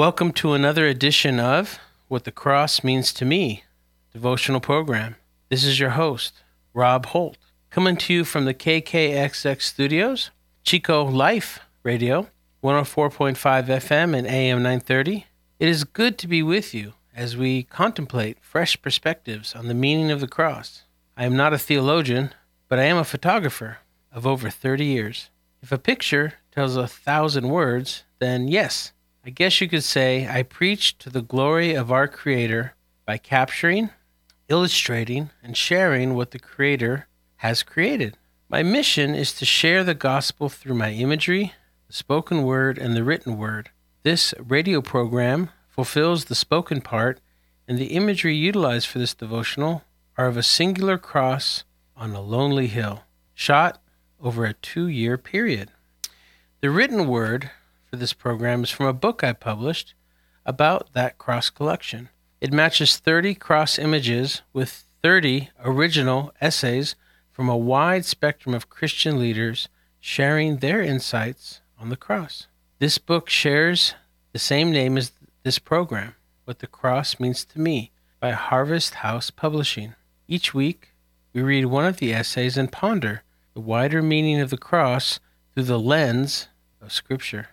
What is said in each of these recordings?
Welcome to another edition of What the Cross Means to Me devotional program. This is your host, Rob Holt, coming to you from the KKXX studios, Chico Life Radio, 104.5 FM and AM 930. It is good to be with you as we contemplate fresh perspectives on the meaning of the cross. I am not a theologian, but I am a photographer of over 30 years. If a picture tells a thousand words, then yes, I guess you could say I preach to the glory of our Creator by capturing, illustrating, and sharing what the Creator has created. My mission is to share the gospel through my imagery, the spoken word, and the written word. This radio program fulfills the spoken part, and the imagery utilized for this devotional are of a singular cross on a lonely hill, shot over a two year period. The written word for this program is from a book I published about that cross collection. It matches 30 cross images with 30 original essays from a wide spectrum of Christian leaders sharing their insights on the cross. This book shares the same name as this program, What the Cross Means to Me, by Harvest House Publishing. Each week, we read one of the essays and ponder the wider meaning of the cross through the lens of Scripture.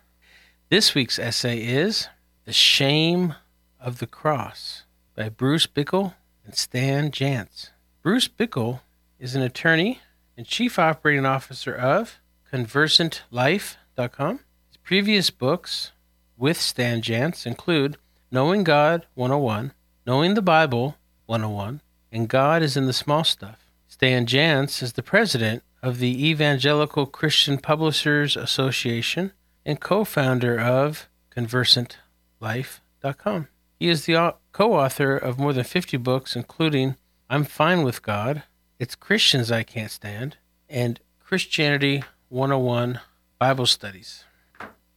This week's essay is The Shame of the Cross by Bruce Bickle and Stan Jantz. Bruce Bickle is an attorney and chief operating officer of ConversantLife.com. His previous books with Stan Jantz include Knowing God 101, Knowing the Bible 101, and God is in the Small Stuff. Stan Jantz is the president of the Evangelical Christian Publishers Association and co founder of ConversantLife.com. He is the co author of more than 50 books, including I'm Fine with God, It's Christians I Can't Stand, and Christianity 101 Bible Studies.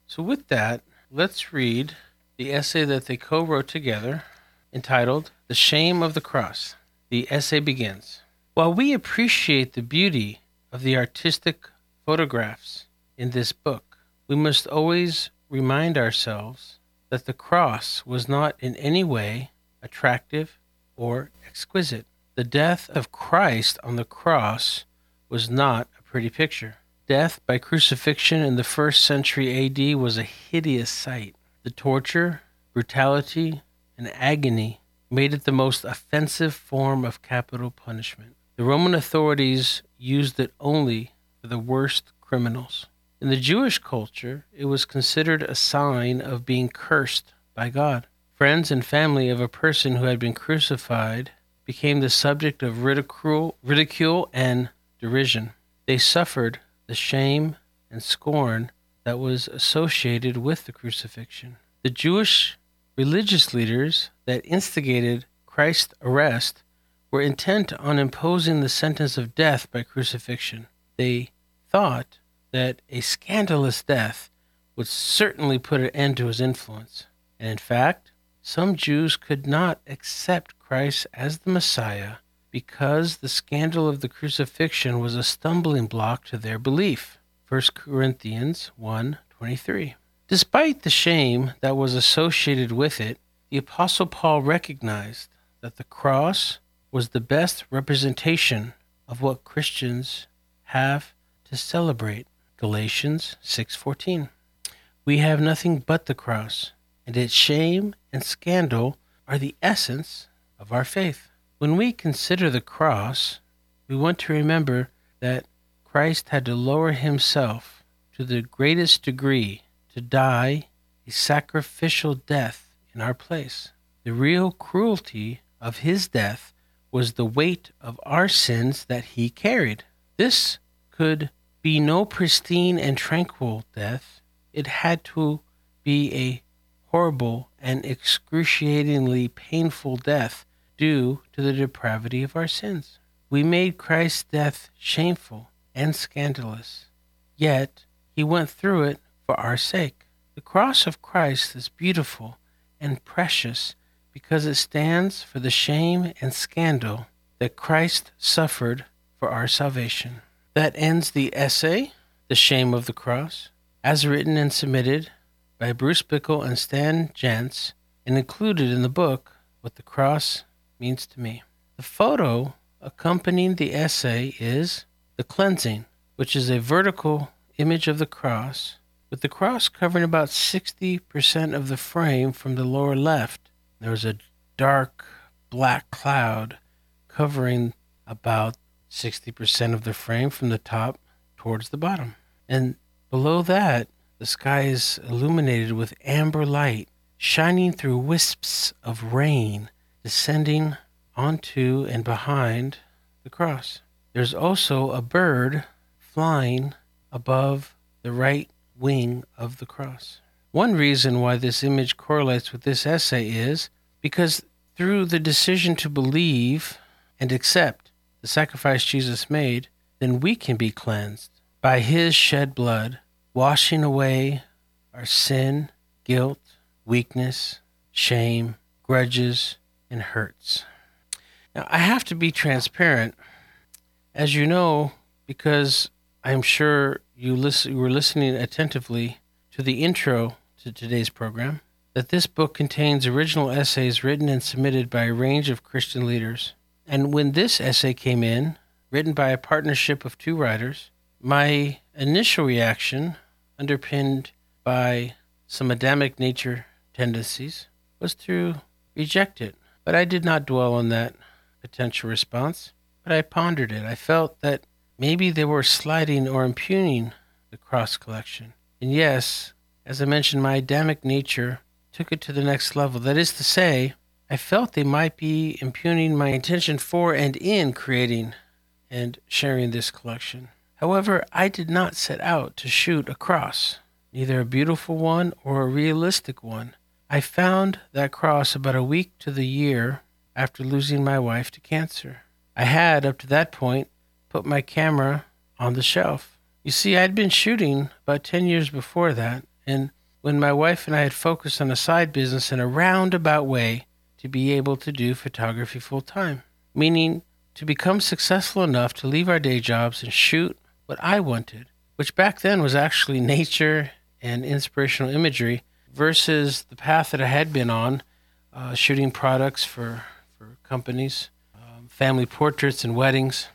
So, with that, let's read the essay that they co wrote together entitled The Shame of the Cross. The essay begins While we appreciate the beauty of the artistic photographs in this book, we must always remind ourselves that the cross was not in any way attractive or exquisite. The death of Christ on the cross was not a pretty picture. Death by crucifixion in the first century AD was a hideous sight. The torture, brutality, and agony made it the most offensive form of capital punishment. The Roman authorities used it only for the worst criminals. In the Jewish culture, it was considered a sign of being cursed by God. Friends and family of a person who had been crucified became the subject of ridicule, ridicule and derision. They suffered the shame and scorn that was associated with the crucifixion. The Jewish religious leaders that instigated Christ's arrest were intent on imposing the sentence of death by crucifixion. They thought that a scandalous death would certainly put an end to his influence. And in fact, some Jews could not accept Christ as the Messiah because the scandal of the crucifixion was a stumbling block to their belief. 1 Corinthians 1:23. Despite the shame that was associated with it, the apostle Paul recognized that the cross was the best representation of what Christians have to celebrate. Galatians 6:14. We have nothing but the cross, and its shame and scandal are the essence of our faith. When we consider the cross, we want to remember that Christ had to lower himself to the greatest degree to die a sacrificial death in our place. The real cruelty of his death was the weight of our sins that he carried. This could be no pristine and tranquil death. It had to be a horrible and excruciatingly painful death due to the depravity of our sins. We made Christ's death shameful and scandalous, yet he went through it for our sake. The cross of Christ is beautiful and precious because it stands for the shame and scandal that Christ suffered for our salvation. That ends the essay, The Shame of the Cross, as written and submitted by Bruce Bickle and Stan Jantz and included in the book What the Cross Means to Me. The photo accompanying the essay is The Cleansing, which is a vertical image of the cross, with the cross covering about 60% of the frame from the lower left. There's a dark black cloud covering about 60% of the frame from the top towards the bottom. And below that, the sky is illuminated with amber light shining through wisps of rain descending onto and behind the cross. There's also a bird flying above the right wing of the cross. One reason why this image correlates with this essay is because through the decision to believe and accept the sacrifice Jesus made, then we can be cleansed by his shed blood, washing away our sin, guilt, weakness, shame, grudges, and hurts. Now, I have to be transparent, as you know, because I'm sure you, listen, you were listening attentively to the intro to today's program, that this book contains original essays written and submitted by a range of Christian leaders. And when this essay came in, written by a partnership of two writers, my initial reaction, underpinned by some Adamic nature tendencies was to reject it. But I did not dwell on that potential response, but I pondered it. I felt that maybe they were slighting or impugning the cross collection. And yes, as I mentioned, my Adamic nature took it to the next level. That is to say, I felt they might be impugning my intention for and in creating and sharing this collection. However, I did not set out to shoot a cross, neither a beautiful one or a realistic one. I found that cross about a week to the year after losing my wife to cancer. I had, up to that point, put my camera on the shelf. You see, I'd been shooting about 10 years before that, and when my wife and I had focused on a side business in a roundabout way to be able to do photography full time, meaning to become successful enough to leave our day jobs and shoot what I wanted, which back then was actually nature and inspirational imagery versus the path that I had been on, uh, shooting products for, for companies, um, family portraits, and weddings.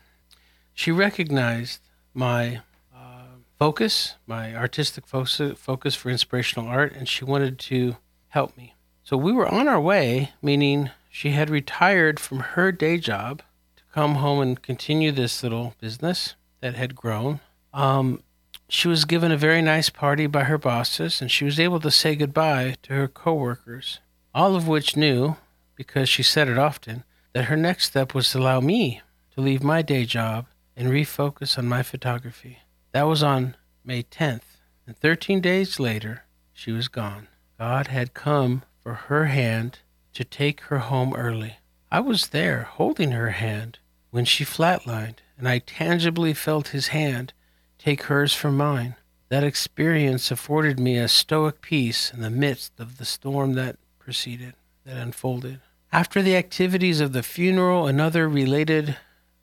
She recognized my uh, focus, my artistic focus, focus for inspirational art, and she wanted to help me. So we were on our way, meaning she had retired from her day job to come home and continue this little business that had grown. Um, she was given a very nice party by her bosses, and she was able to say goodbye to her coworkers, all of which knew, because she said it often, that her next step was to allow me to leave my day job and refocus on my photography. That was on May 10th, and 13 days later, she was gone. God had come for her hand to take her home early. I was there holding her hand when she flatlined, and I tangibly felt his hand take hers from mine. That experience afforded me a stoic peace in the midst of the storm that proceeded, that unfolded. After the activities of the funeral and other related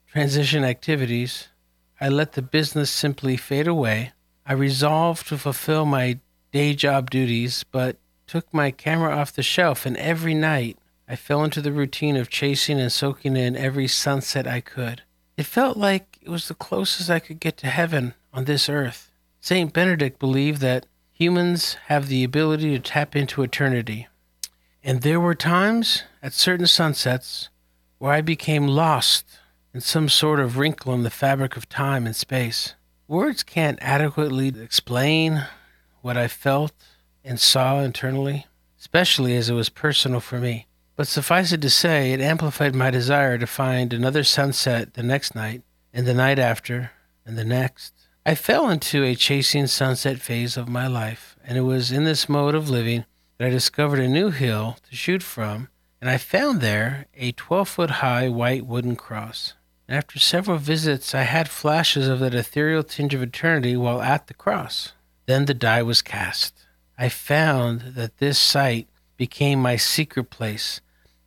transition activities, I let the business simply fade away. I resolved to fulfill my day job duties, but took my camera off the shelf, and every night I fell into the routine of chasing and soaking in every sunset I could. It felt like it was the closest I could get to heaven on this earth. St. Benedict believed that humans have the ability to tap into eternity. And there were times at certain sunsets where I became lost in some sort of wrinkle in the fabric of time and space. Words can't adequately explain what I felt and saw internally, especially as it was personal for me. But suffice it to say, it amplified my desire to find another sunset the next night, and the night after, and the next. I fell into a chasing sunset phase of my life, and it was in this mode of living that I discovered a new hill to shoot from, and I found there a 12 foot high white wooden cross. And after several visits, I had flashes of that ethereal tinge of eternity while at the cross. Then the die was cast. I found that this site became my secret place,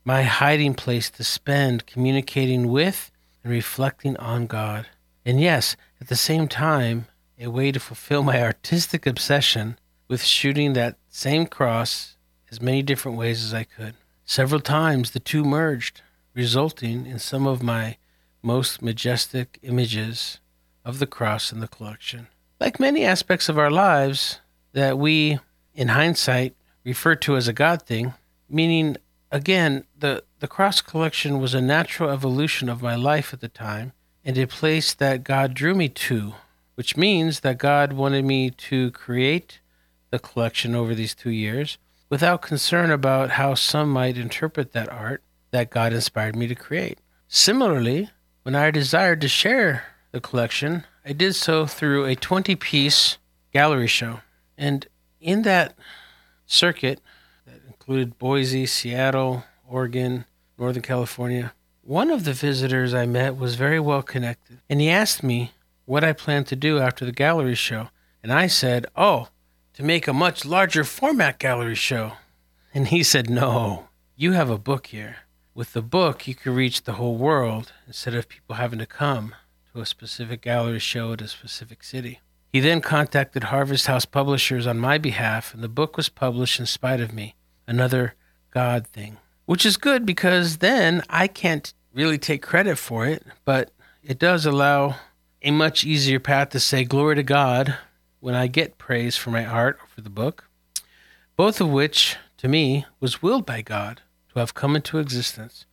my hiding place to spend communicating with and reflecting on God. And yes, at the same time, a way to fulfill my artistic obsession with shooting that same cross as many different ways as I could. Several times the two merged, resulting in some of my most majestic images of the cross in the collection. Like many aspects of our lives that we, in hindsight, referred to as a God thing, meaning, again, the, the cross collection was a natural evolution of my life at the time and a place that God drew me to, which means that God wanted me to create the collection over these two years without concern about how some might interpret that art that God inspired me to create. Similarly, when I desired to share the collection, I did so through a 20 piece gallery show. And in that circuit, that included Boise, Seattle, Oregon, Northern California, one of the visitors I met was very well connected, and he asked me what I planned to do after the gallery show. And I said, Oh, to make a much larger format gallery show. And he said, No, you have a book here. With the book, you can reach the whole world instead of people having to come to a specific gallery show at a specific city. He then contacted Harvest House Publishers on my behalf, and the book was published in spite of me. Another God thing which is good because then I can't really take credit for it, but it does allow a much easier path to say glory to God when I get praise for my art or for the book, both of which, to me, was willed by God to have come into existence.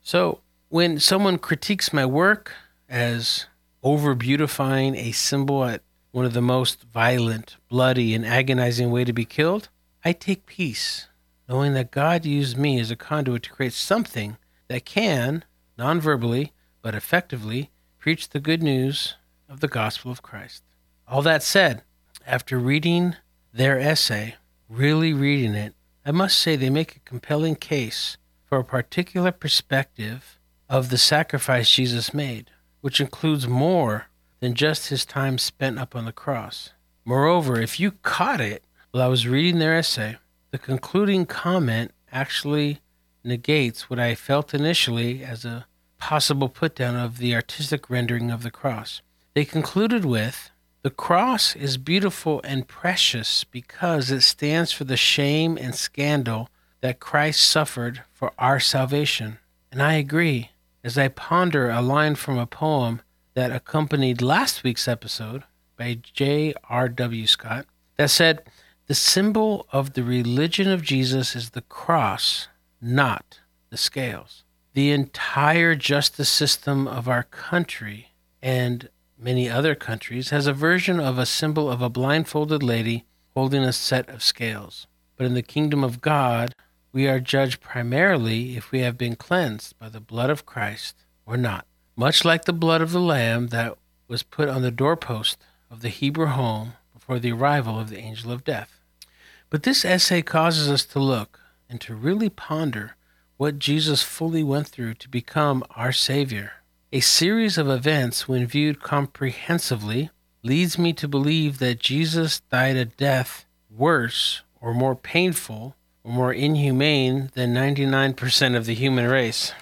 So when someone critiques my work as over beautifying a symbol at one of the most violent, bloody, and agonizing way to be killed, I take peace knowing that God used me as a conduit to create something that can, non verbally, but effectively, preach the good news of the gospel of Christ. All that said, after reading their essay, really reading it, I must say they make a compelling case for a particular perspective of the sacrifice Jesus made, which includes more than just his time spent up on the cross. Moreover, if you caught it while I was reading their essay, the concluding comment actually negates what I felt initially as a possible putdown of the artistic rendering of the cross. They concluded with The cross is beautiful and precious because it stands for the shame and scandal that Christ suffered for our salvation. And I agree as I ponder a line from a poem that accompanied last week's episode by J.R.W. Stott that said, the symbol of the religion of Jesus is the cross, not the scales. The entire justice system of our country and many other countries has a version of a symbol of a blindfolded lady holding a set of scales. But in the kingdom of God, we are judged primarily if we have been cleansed by the blood of Christ or not, much like the blood of the lamb that was put on the doorpost of the Hebrew home before the arrival of the angel of death. But this essay causes us to look and to really ponder what Jesus fully went through to become our Savior. A series of events, when viewed comprehensively, leads me to believe that Jesus died a death worse or more painful or more inhumane than 99% of the human race.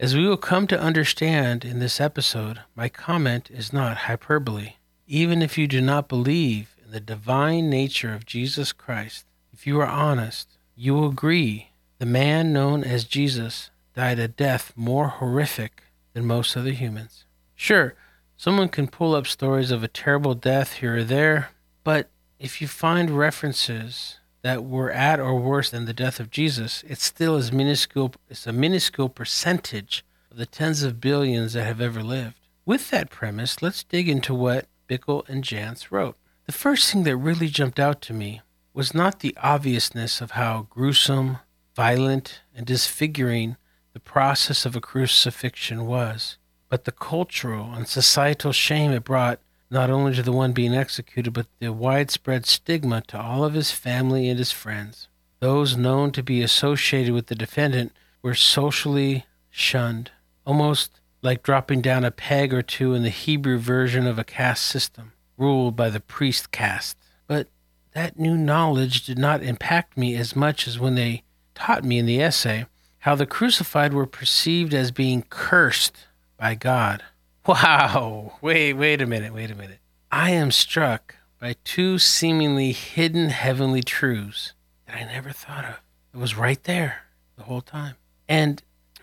As we will come to understand in this episode, my comment is not hyperbole. Even if you do not believe in the divine nature of Jesus Christ, if you are honest, you will agree the man known as Jesus died a death more horrific than most other humans. Sure, someone can pull up stories of a terrible death here or there, but if you find references that were at or worse than the death of Jesus, it still is minuscule it's a minuscule percentage of the tens of billions that have ever lived. With that premise, let's dig into what Bickle and Jantz wrote. The first thing that really jumped out to me was not the obviousness of how gruesome, violent, and disfiguring the process of a crucifixion was, but the cultural and societal shame it brought not only to the one being executed, but the widespread stigma to all of his family and his friends. Those known to be associated with the defendant were socially shunned, almost like dropping down a peg or two in the Hebrew version of a caste system ruled by the priest caste. But that new knowledge did not impact me as much as when they taught me in the essay how the crucified were perceived as being cursed by God. Wow! Wait, wait a minute, wait a minute. I am struck by two seemingly hidden heavenly truths that I never thought of. It was right there the whole time. And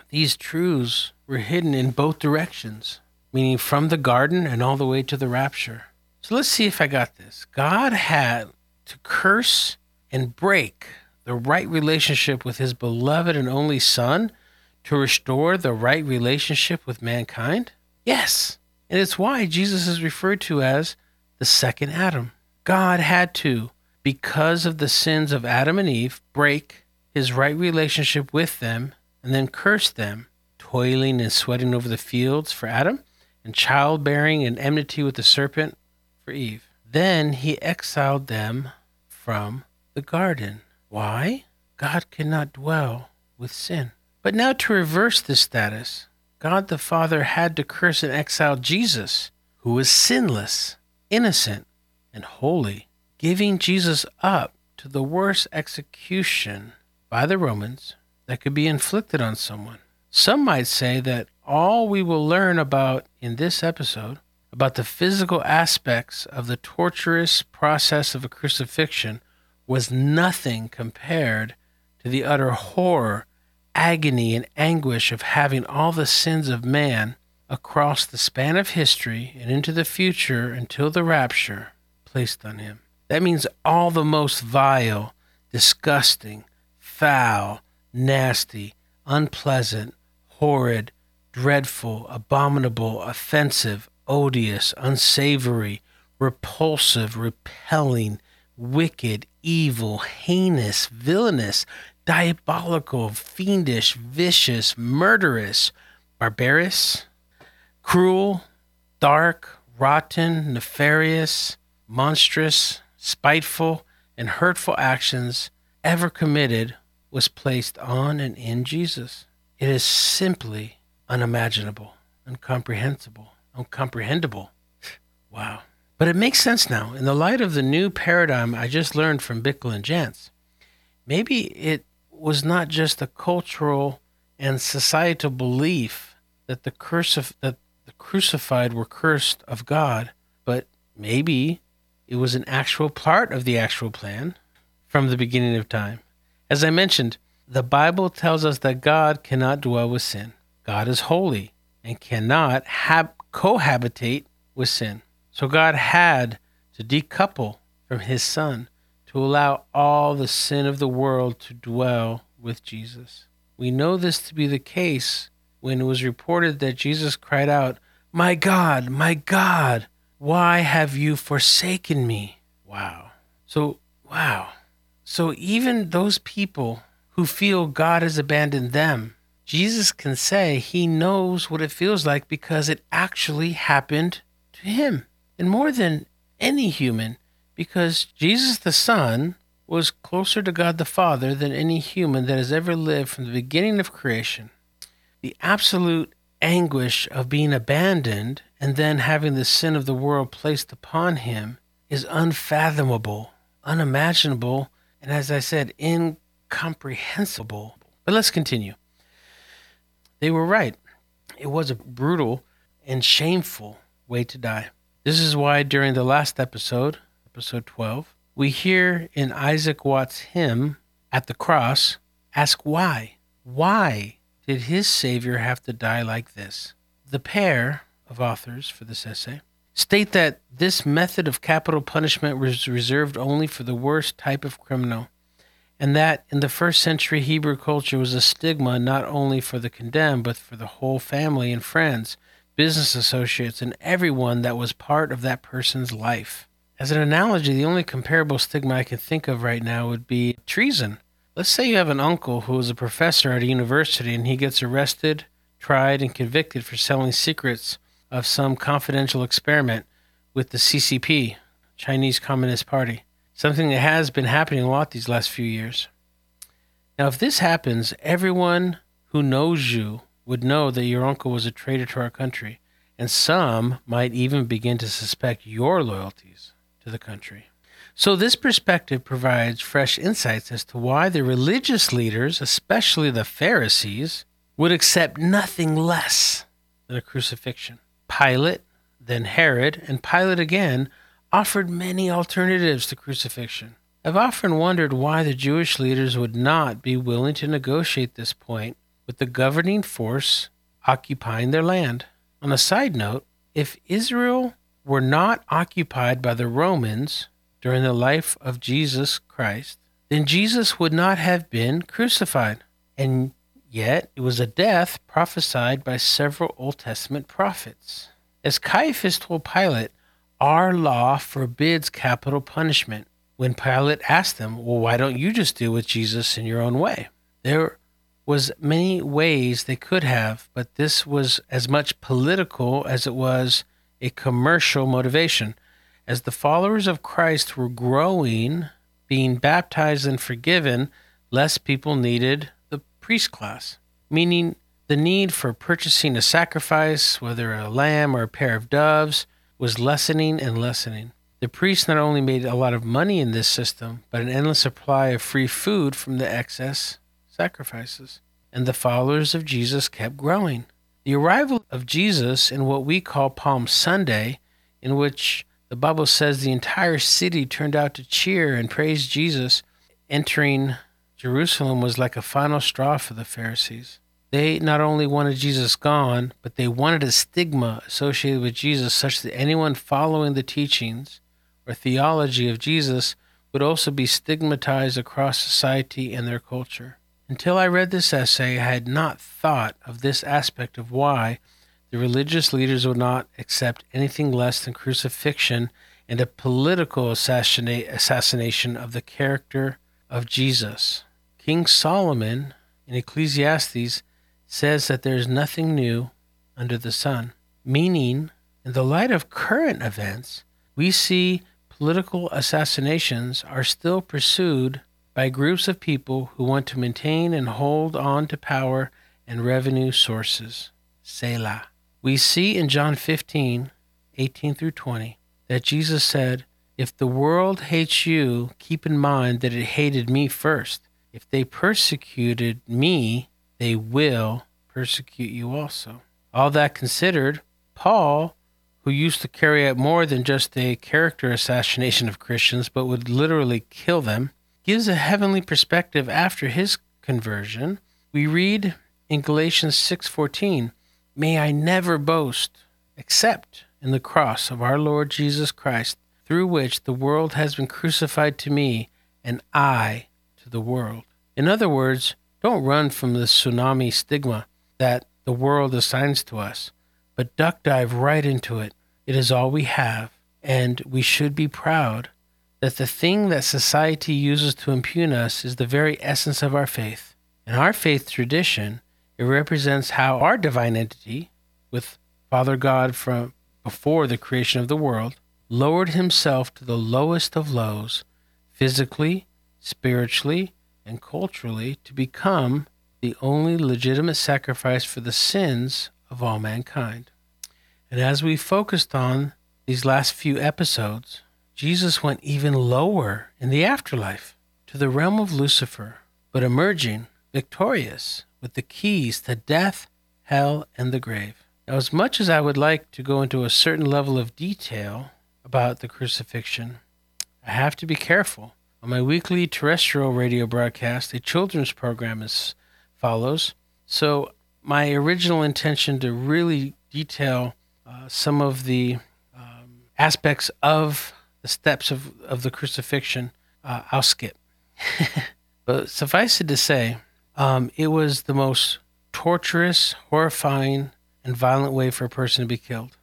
these truths were hidden in both directions, meaning from the garden and all the way to the rapture. So let's see if I got this. God had to curse and break the right relationship with his beloved and only Son to restore the right relationship with mankind? Yes. And it's why Jesus is referred to as the second Adam. God had to, because of the sins of Adam and Eve, break his right relationship with them and then curse them, toiling and sweating over the fields for Adam, and childbearing and enmity with the serpent for Eve. Then he exiled them from the garden. Why? God cannot dwell with sin. But now, to reverse this status, God the Father had to curse and exile Jesus, who was sinless, innocent, and holy, giving Jesus up to the worst execution by the Romans that could be inflicted on someone. Some might say that all we will learn about in this episode about the physical aspects of the torturous process of a crucifixion was nothing compared to the utter horror, agony, and anguish of having all the sins of man across the span of history and into the future until the rapture placed on him. That means all the most vile, disgusting, foul, nasty, unpleasant, horrid, dreadful, abominable, offensive, odious, unsavory, repulsive, repelling, wicked, evil, heinous, villainous, diabolical, fiendish, vicious, murderous, barbarous, cruel, dark, rotten, nefarious, monstrous, spiteful, and hurtful actions ever committed was placed on and in Jesus. It is simply unimaginable, incomprehensible, uncomprehendable. Wow. But it makes sense now. In the light of the new paradigm I just learned from Bickle and Jantz, maybe it was not just a cultural and societal belief that the curse that the crucified were cursed of God, but maybe it was an actual part of the actual plan from the beginning of time. As I mentioned, the Bible tells us that God cannot dwell with sin. God is holy and cannot have cohabitate with sin. So God had to decouple from his son to allow all the sin of the world to dwell with Jesus. We know this to be the case when it was reported that Jesus cried out, My God, my God, why have you forsaken me? Wow. So, wow. So even those people who feel God has abandoned them, Jesus can say he knows what it feels like because it actually happened to him. And more than any human, because Jesus the Son was closer to God the Father than any human that has ever lived from the beginning of creation. The absolute anguish of being abandoned and then having the sin of the world placed upon him is unfathomable, unimaginable, and as I said, incomprehensible. But let's continue. They were right. It was a brutal and shameful way to die. This is why during the last episode, episode 12, we hear in Isaac Watts' hymn, At the Cross, ask why. Why did his Savior have to die like this? The pair of authors for this essay state that this method of capital punishment was reserved only for the worst type of criminal, and that in the first century Hebrew culture was a stigma not only for the condemned, but for the whole family and friends, business associates, and everyone that was part of that person's life. As an analogy, the only comparable stigma I can think of right now would be treason. Let's say you have an uncle who is a professor at a university and he gets arrested, tried, and convicted for selling secrets of some confidential experiment with the CCP, Chinese Communist Party, something that has been happening a lot these last few years. Now, if this happens, everyone who knows you would know that your uncle was a traitor to our country, and some might even begin to suspect your loyalties to the country. So, this perspective provides fresh insights as to why the religious leaders, especially the Pharisees, would accept nothing less than a crucifixion. Pilate, then Herod, and Pilate again offered many alternatives to crucifixion. I've often wondered why the Jewish leaders would not be willing to negotiate this point with the governing force occupying their land. On a side note, if Israel were not occupied by the Romans during the life of Jesus Christ, then Jesus would not have been crucified. And yet it was a death prophesied by several Old Testament prophets. As Caiaphas told Pilate, our law forbids capital punishment. When Pilate asked them, Well, why don't you just deal with Jesus in your own way? There was many ways they could have, but this was as much political as it was a commercial motivation. As the followers of Christ were growing, being baptized and forgiven, less people needed the priest class, meaning the need for purchasing a sacrifice, whether a lamb or a pair of doves, was lessening and lessening. The priests not only made a lot of money in this system, but an endless supply of free food from the excess sacrifices. And the followers of Jesus kept growing. The arrival of Jesus in what we call Palm Sunday, in which the Bible says the entire city turned out to cheer and praise Jesus, entering Jerusalem was like a final straw for the Pharisees. They not only wanted Jesus gone, but they wanted a stigma associated with Jesus such that anyone following the teachings or theology of Jesus would also be stigmatized across society and their culture. Until I read this essay, I had not thought of this aspect of why the religious leaders would not accept anything less than crucifixion and a political assassination of the character of Jesus. King Solomon in Ecclesiastes says that there is nothing new under the sun, meaning, in the light of current events, we see political assassinations are still pursued by groups of people who want to maintain and hold on to power and revenue sources. Selah. We see in John 15, 18 through 20, that Jesus said, If the world hates you, keep in mind that it hated me first. If they persecuted me, they will persecute you also. All that considered, Paul, who used to carry out more than just a character assassination of Christians, but would literally kill them, gives a heavenly perspective after his conversion. We read in Galatians 6:14, "May I never boast except in the cross of our Lord Jesus Christ, through which the world has been crucified to me and I to the world." In other words, don't run from the tsunami stigma that the world assigns to us, but duck dive right into it. It is all we have, and we should be proud that the thing that society uses to impugn us is the very essence of our faith. In our faith tradition, it represents how our divine entity, with Father God from before the creation of the world, lowered himself to the lowest of lows, physically, spiritually, and culturally, to become the only legitimate sacrifice for the sins of all mankind. And as we focused on these last few episodes, Jesus went even lower in the afterlife to the realm of Lucifer, but emerging victorious with the keys to death, hell, and the grave. Now, as much as I would like to go into a certain level of detail about the crucifixion, I have to be careful. On my weekly terrestrial radio broadcast, a children's program is follows. So, my original intention to really detail uh, some of the um, aspects of the steps of, of the crucifixion, uh, I'll skip. but suffice it to say, um, it was the most torturous, horrifying, and violent way for a person to be killed.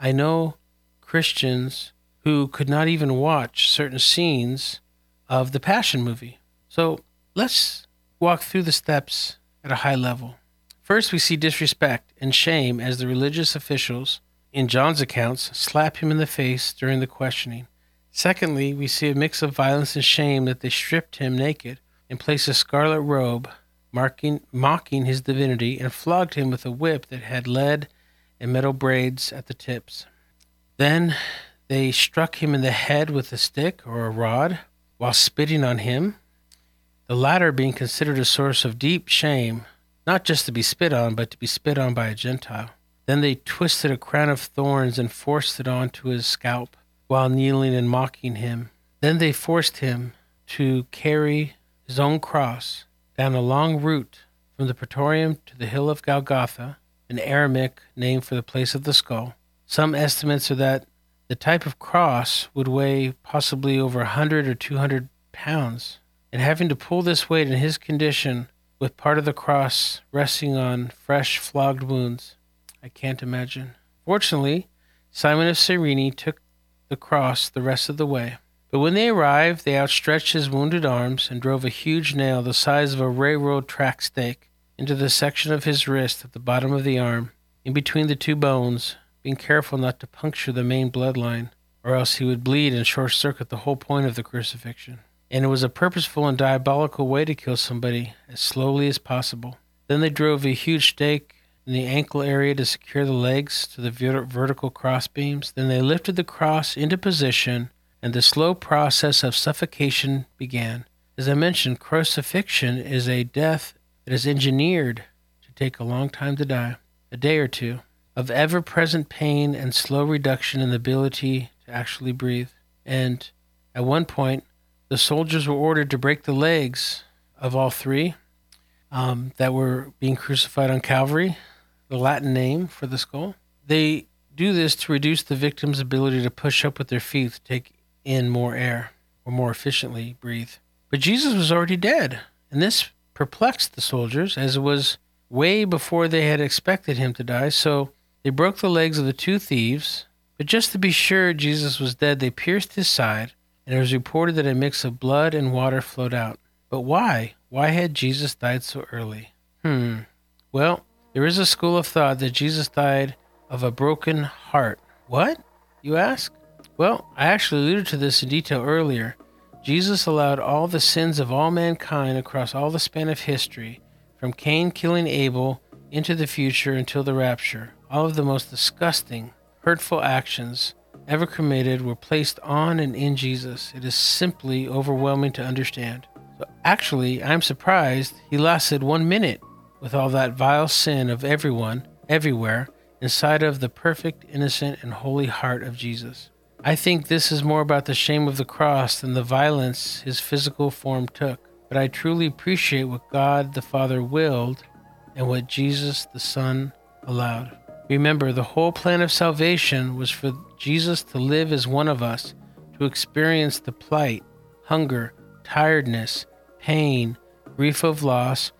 I know Christians who could not even watch certain scenes of the Passion movie. So let's walk through the steps at a high level. First, we see disrespect and shame as the religious officials, in John's accounts, slap him in the face during the questioning. Secondly, we see a mix of violence and shame that they stripped him naked and placed a scarlet robe, marking, mocking his divinity, and flogged him with a whip that had lead and metal braids at the tips. Then they struck him in the head with a stick or a rod while spitting on him the latter being considered a source of deep shame, not just to be spit on, but to be spit on by a Gentile. Then they twisted a crown of thorns and forced it onto his scalp while kneeling and mocking him. Then they forced him to carry his own cross down a long route from the Praetorium to the hill of Golgotha, an Aramaic name for the place of the skull. Some estimates are that the type of cross would weigh possibly over a 100 or 200 pounds, and having to pull this weight in his condition with part of the cross resting on fresh flogged wounds, I can't imagine. Fortunately, Simon of Cyrene took the cross the rest of the way. But when they arrived, they outstretched his wounded arms and drove a huge nail the size of a railroad track stake into the section of his wrist at the bottom of the arm, in between the two bones, being careful not to puncture the main bloodline, or else he would bleed and short circuit the whole point of the crucifixion. And it was a purposeful and diabolical way to kill somebody as slowly as possible. Then they drove a huge stake in the ankle area to secure the legs to the vertical cross beams. Then they lifted the cross into position, and the slow process of suffocation began. As I mentioned, crucifixion is a death that is engineered to take a long time to die, a day or two, of ever present pain and slow reduction in the ability to actually breathe. And at one point, the soldiers were ordered to break the legs of all three um, that were being crucified on Calvary the Latin name for the skull. They do this to reduce the victim's ability to push up with their feet to take in more air or more efficiently breathe. But Jesus was already dead, and this perplexed the soldiers as it was way before they had expected him to die. So they broke the legs of the two thieves, but just to be sure Jesus was dead, they pierced his side, and it was reported that a mix of blood and water flowed out. But why? Why had Jesus died so early? Hmm. Well, there is a school of thought that Jesus died of a broken heart. What? You ask? Well, I actually alluded to this in detail earlier. Jesus allowed all the sins of all mankind across all the span of history, from Cain killing Abel into the future until the rapture. All of the most disgusting, hurtful actions ever committed were placed on and in Jesus. It is simply overwhelming to understand. So actually, I'm surprised he lasted one minute with all that vile sin of everyone, everywhere, inside of the perfect, innocent, and holy heart of Jesus. I think this is more about the shame of the cross than the violence his physical form took. But I truly appreciate what God the Father willed and what Jesus the Son allowed. Remember, the whole plan of salvation was for Jesus to live as one of us, to experience the plight, hunger, tiredness, pain, grief of loss,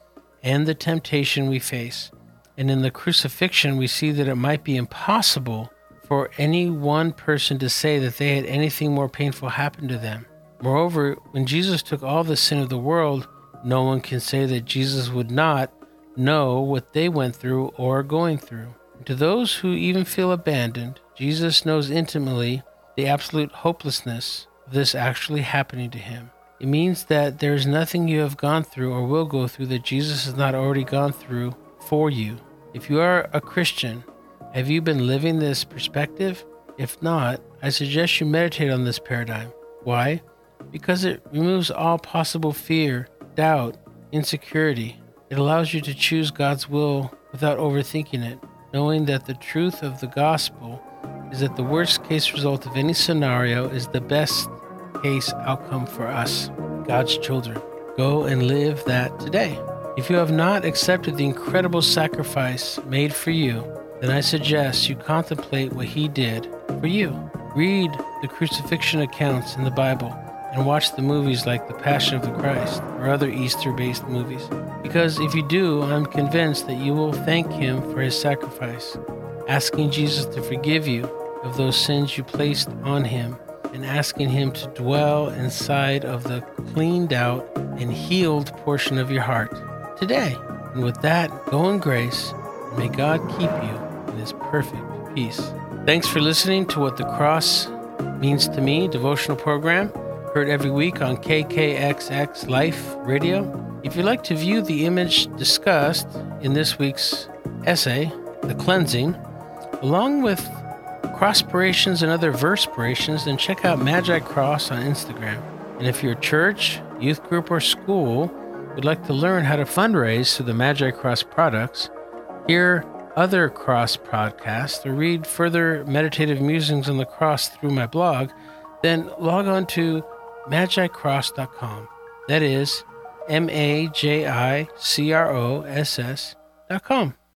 and the temptation we face. And in the crucifixion, we see that it might be impossible for any one person to say that they had anything more painful happen to them. Moreover, when Jesus took all the sin of the world, no one can say that Jesus would not know what they went through or are going through. To those who even feel abandoned, Jesus knows intimately the absolute hopelessness of this actually happening to him. It means that there is nothing you have gone through or will go through that Jesus has not already gone through for you. If you are a Christian, have you been living this perspective? If not, I suggest you meditate on this paradigm. Why? Because it removes all possible fear, doubt, insecurity. It allows you to choose God's will without overthinking it, knowing that the truth of the gospel is that the worst case result of any scenario is the best case outcome for us, God's children. Go and live that today. If you have not accepted the incredible sacrifice made for you, then I suggest you contemplate what He did for you. Read the crucifixion accounts in the Bible and watch the movies like The Passion of the Christ or other Easter based movies. Because if you do, I'm convinced that you will thank Him for His sacrifice, asking Jesus to forgive you of those sins you placed on Him and asking Him to dwell inside of the cleaned out and healed portion of your heart today. And with that, go in grace. And may God keep you in His perfect peace. Thanks for listening to What the Cross Means to Me devotional program, heard every week on KKXX Life Radio. If you'd like to view the image discussed in this week's essay, The Cleansing, along with crosspirations and other verspirations, then check out Maji Cross on Instagram. And if your church, youth group, or school would like to learn how to fundraise through the Maji Cross products, hear other cross podcasts, or read further meditative musings on the cross through my blog, then log on to majicross.com. That is M A J I C R O S S.com.